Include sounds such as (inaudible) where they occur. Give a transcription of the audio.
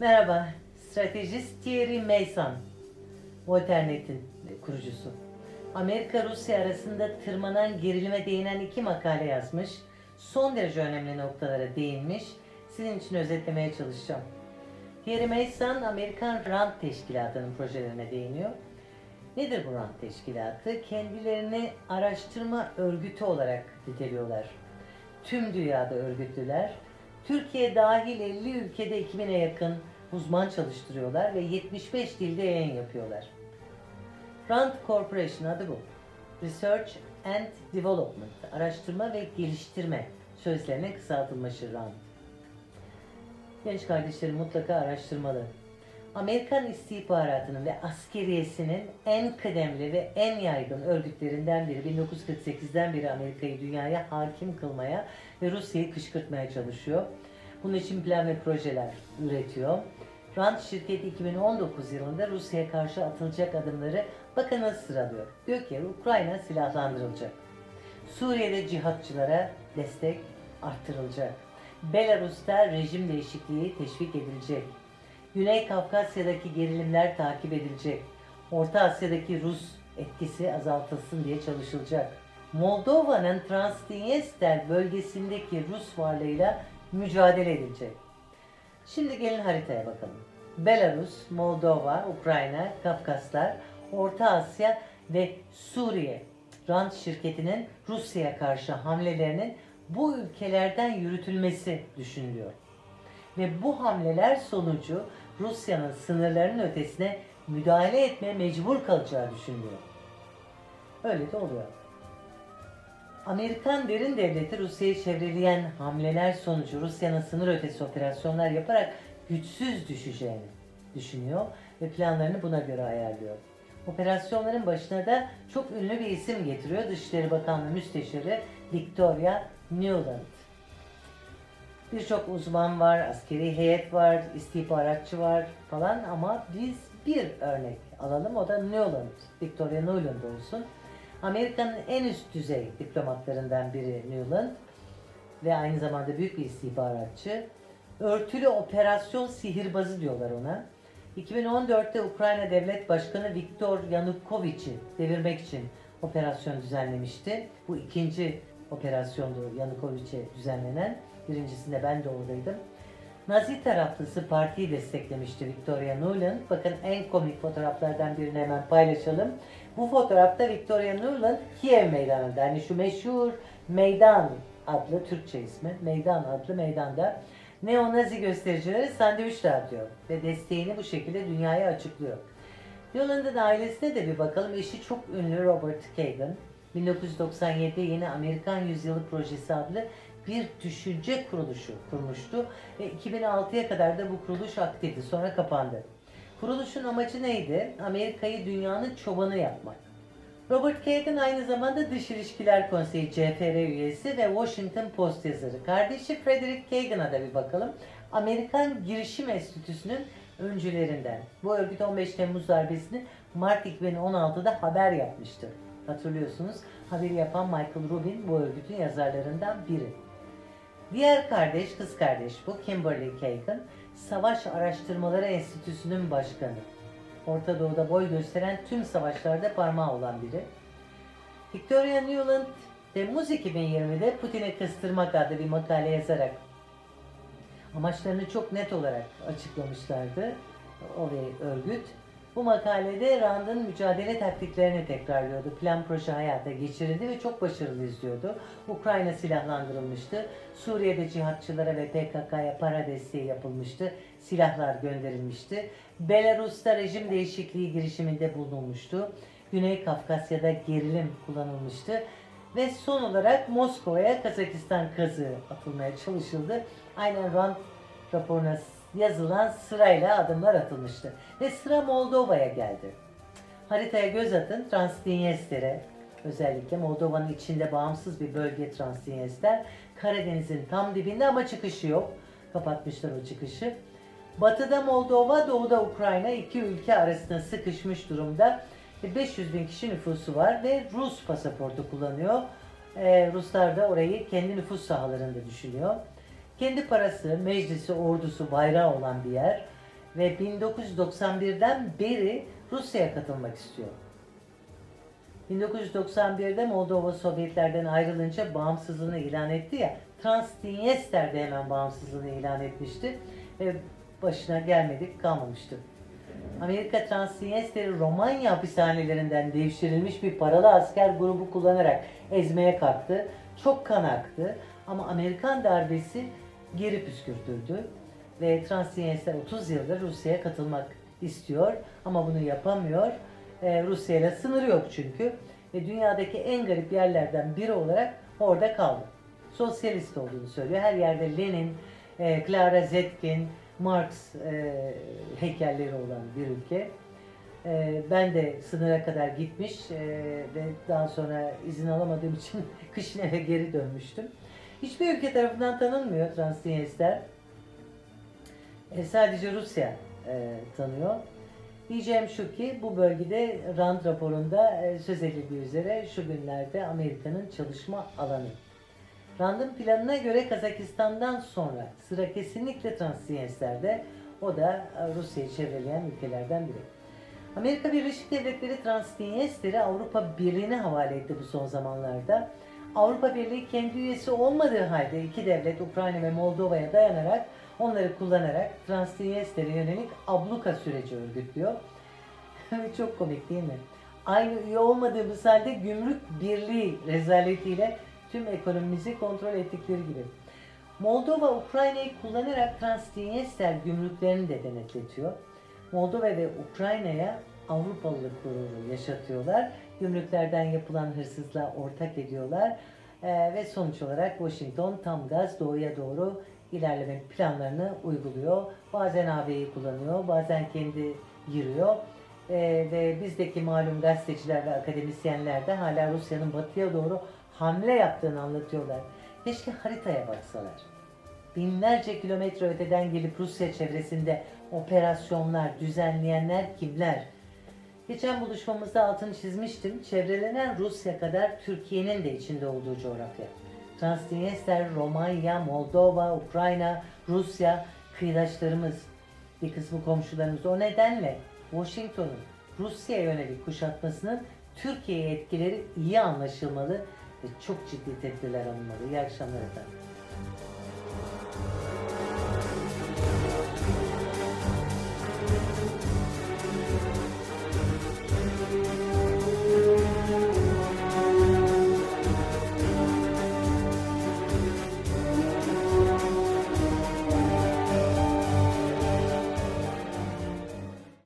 Merhaba, stratejist Thierry Meyssan, Volternet'in kurucusu. Amerika-Rusya arasında tırmanan gerilime değinen iki makale yazmış, son derece önemli noktalara değinmiş, sizin için özetlemeye çalışacağım. Thierry Meyssan, Amerikan Rand Teşkilatı'nın projelerine değiniyor. Nedir bu Rand Teşkilatı? Kendilerini araştırma örgütü olarak niteliyorlar. Tüm dünyada örgütlüler. Türkiye dahil 50 ülkede 2000'e yakın uzman çalıştırıyorlar ve 75 dilde yayın yapıyorlar. Rand Corporation adı bu. Research and Development, araştırma ve geliştirme sözlerine kısaltılmışı Rand. Genç kardeşlerim mutlaka araştırmalı. Amerikan istihbaratının ve askeriyesinin en kıdemli ve en yaygın örgütlerinden biri 1948'den beri Amerika'yı dünyaya hakim kılmaya ve Rusya'yı kışkırtmaya çalışıyor. Bunun için plan ve projeler üretiyor. Rand şirketi 2019 yılında Rusya'ya karşı atılacak adımları bakın nasıl sıralıyor. Diyor ki Ukrayna silahlandırılacak. Suriye'de cihatçılara destek arttırılacak. Belarus'ta rejim değişikliği teşvik edilecek. Güney Kafkasya'daki gerilimler takip edilecek. Orta Asya'daki Rus etkisi azaltılsın diye çalışılacak. Moldova'nın Transdniester bölgesindeki Rus varlığıyla mücadele edilecek. Şimdi gelin haritaya bakalım. Belarus, Moldova, Ukrayna, Kafkaslar, Orta Asya ve Suriye Rand şirketinin Rusya'ya karşı hamlelerinin bu ülkelerden yürütülmesi düşünülüyor. Ve bu hamleler sonucu Rusya'nın sınırlarının ötesine müdahale etmeye mecbur kalacağı düşünülüyor. Öyle de oluyor. Amerikan derin devleti Rusya'yı çevreleyen hamleler sonucu Rusya'nın sınır ötesi operasyonlar yaparak güçsüz düşeceğini düşünüyor ve planlarını buna göre ayarlıyor. Operasyonların başına da çok ünlü bir isim getiriyor. Dışişleri Bakanlığı Müsteşarı Victoria Nuland. Birçok uzman var, askeri heyet var, istihbaratçı var falan ama biz bir örnek alalım. O da Nuland, Victoria Nuland olsun. Amerika'nın en üst düzey diplomatlarından biri Nuland ve aynı zamanda büyük bir istihbaratçı. Örtülü operasyon sihirbazı diyorlar ona. 2014'te Ukrayna Devlet Başkanı Viktor Yanukovych'i devirmek için operasyon düzenlemişti. Bu ikinci operasyondu Yanukovych'e düzenlenen. Birincisinde ben de oradaydım. Nazi taraflısı partiyi desteklemişti Victoria Nuland. Bakın en komik fotoğraflardan birini hemen paylaşalım. Bu fotoğrafta Victoria Nuland Kiev meydanında yani şu meşhur meydan adlı Türkçe ismi meydan adlı meydanda neo-nazi göstericileri sandviç dağıtıyor ve desteğini bu şekilde dünyaya açıklıyor. Nuland'ın ailesine de bir bakalım. Eşi çok ünlü Robert Kagan. 1997'de yeni Amerikan Yüzyılı Projesi adlı bir düşünce kuruluşu kurmuştu ve 2006'ya kadar da bu kuruluş aktifti. Sonra kapandı. Kuruluşun amacı neydi? Amerika'yı dünyanın çobanı yapmak. Robert Kagan aynı zamanda Dış İlişkiler Konseyi CFR üyesi ve Washington Post yazarı. Kardeşi Frederick Kagan'a da bir bakalım. Amerikan Girişim Enstitüsü'nün öncülerinden. Bu örgüt 15 Temmuz darbesini Mart 2016'da haber yapmıştı. Hatırlıyorsunuz. Haberi yapan Michael Rubin bu örgütün yazarlarından biri. Diğer kardeş, kız kardeş bu Kimberly Kagan, Savaş Araştırmaları Enstitüsü'nün başkanı. Orta Doğu'da boy gösteren tüm savaşlarda parmağı olan biri. Victoria Newland Temmuz 2020'de Putin'i kıstırmak adlı bir makale yazarak amaçlarını çok net olarak açıklamışlardı o ve örgüt. Bu makalede Rand'ın mücadele taktiklerini tekrarlıyordu. Plan proje hayata geçirildi ve çok başarılı izliyordu. Ukrayna silahlandırılmıştı. Suriye'de cihatçılara ve PKK'ya para desteği yapılmıştı. Silahlar gönderilmişti. Belarus'ta rejim değişikliği girişiminde bulunulmuştu. Güney Kafkasya'da gerilim kullanılmıştı. Ve son olarak Moskova'ya Kazakistan kazığı atılmaya çalışıldı. Aynen Rand raporuna yazılan sırayla adımlar atılmıştı. Ve sıra Moldova'ya geldi. Haritaya göz atın Transdniester'e özellikle Moldova'nın içinde bağımsız bir bölge Transdniester. Karadeniz'in tam dibinde ama çıkışı yok. Kapatmışlar o çıkışı. Batıda Moldova, doğuda Ukrayna iki ülke arasında sıkışmış durumda. 500 bin kişi nüfusu var ve Rus pasaportu kullanıyor. Ee, Ruslar da orayı kendi nüfus sahalarında düşünüyor. Kendi parası, meclisi, ordusu, bayrağı olan bir yer. ve 1991'den beri Rusya'ya katılmak istiyor. 1991'de Moldova Sovyetlerden ayrılınca bağımsızlığını ilan etti ya, Transdniester de hemen bağımsızlığını ilan etmişti ve başına gelmedik kalmamıştı. Amerika Transdniester'i Romanya hapishanelerinden devşirilmiş bir paralı asker grubu kullanarak ezmeye kalktı. Çok kan aktı ama Amerikan darbesi geri püskürtüldü ve Transdniester 30 yıldır Rusya'ya katılmak istiyor ama bunu yapamıyor. Ee, Rusya ile sınırı yok çünkü ve dünyadaki en garip yerlerden biri olarak orada kaldı. Sosyalist olduğunu söylüyor. Her yerde Lenin, e, Clara Zetkin, Marx e, heykelleri olan bir ülke. E, ben de sınıra kadar gitmiş e, ve daha sonra izin alamadığım için (laughs) kışın eve geri dönmüştüm. Hiçbir ülke tarafından tanınmıyor Transnistria. E, sadece Rusya e, tanıyor. Diyeceğim şu ki bu bölgede RAND raporunda e, söz edildiği üzere şu günlerde Amerika'nın çalışma alanı. RAND'ın planına göre Kazakistan'dan sonra sıra kesinlikle Transnistr'de o da e, Rusya'yı çevreleyen ülkelerden biri. Amerika Birleşik Devletleri Transnistr'i Avrupa Birliği'ne havale etti bu son zamanlarda. Avrupa Birliği kendi üyesi olmadığı halde iki devlet Ukrayna ve Moldova'ya dayanarak onları kullanarak Transnistr'e yönelik abluka süreci örgütlüyor. (laughs) Çok komik değil mi? Aynı üye olmadığımız halde gümrük birliği rezaletiyle tüm ekonomimizi kontrol ettikleri gibi. Moldova Ukrayna'yı kullanarak Transnistria gümrüklerini de denetletiyor. Moldova ve Ukrayna'ya Avrupalılık gururu yaşatıyorlar. Gümrüklerden yapılan hırsızlığa ortak ediyorlar. Ee, ve sonuç olarak Washington tam gaz doğuya doğru ilerleme planlarını uyguluyor. Bazen AB'yi kullanıyor, bazen kendi yürüyor. Ee, ve bizdeki malum gazeteciler ve akademisyenler de hala Rusya'nın batıya doğru hamle yaptığını anlatıyorlar. Keşke haritaya baksalar. Binlerce kilometre öteden gelip Rusya çevresinde operasyonlar düzenleyenler kimler? Geçen buluşmamızda altını çizmiştim. Çevrelenen Rusya kadar Türkiye'nin de içinde olduğu coğrafya. Transnistria, Romanya, Moldova, Ukrayna, Rusya kıyıdaşlarımız. Bir kısmı komşularımız. O nedenle Washington'un Rusya'ya yönelik kuşatmasının Türkiye'ye etkileri iyi anlaşılmalı ve çok ciddi tedbirler alınmalı. İyi akşamlar efendim.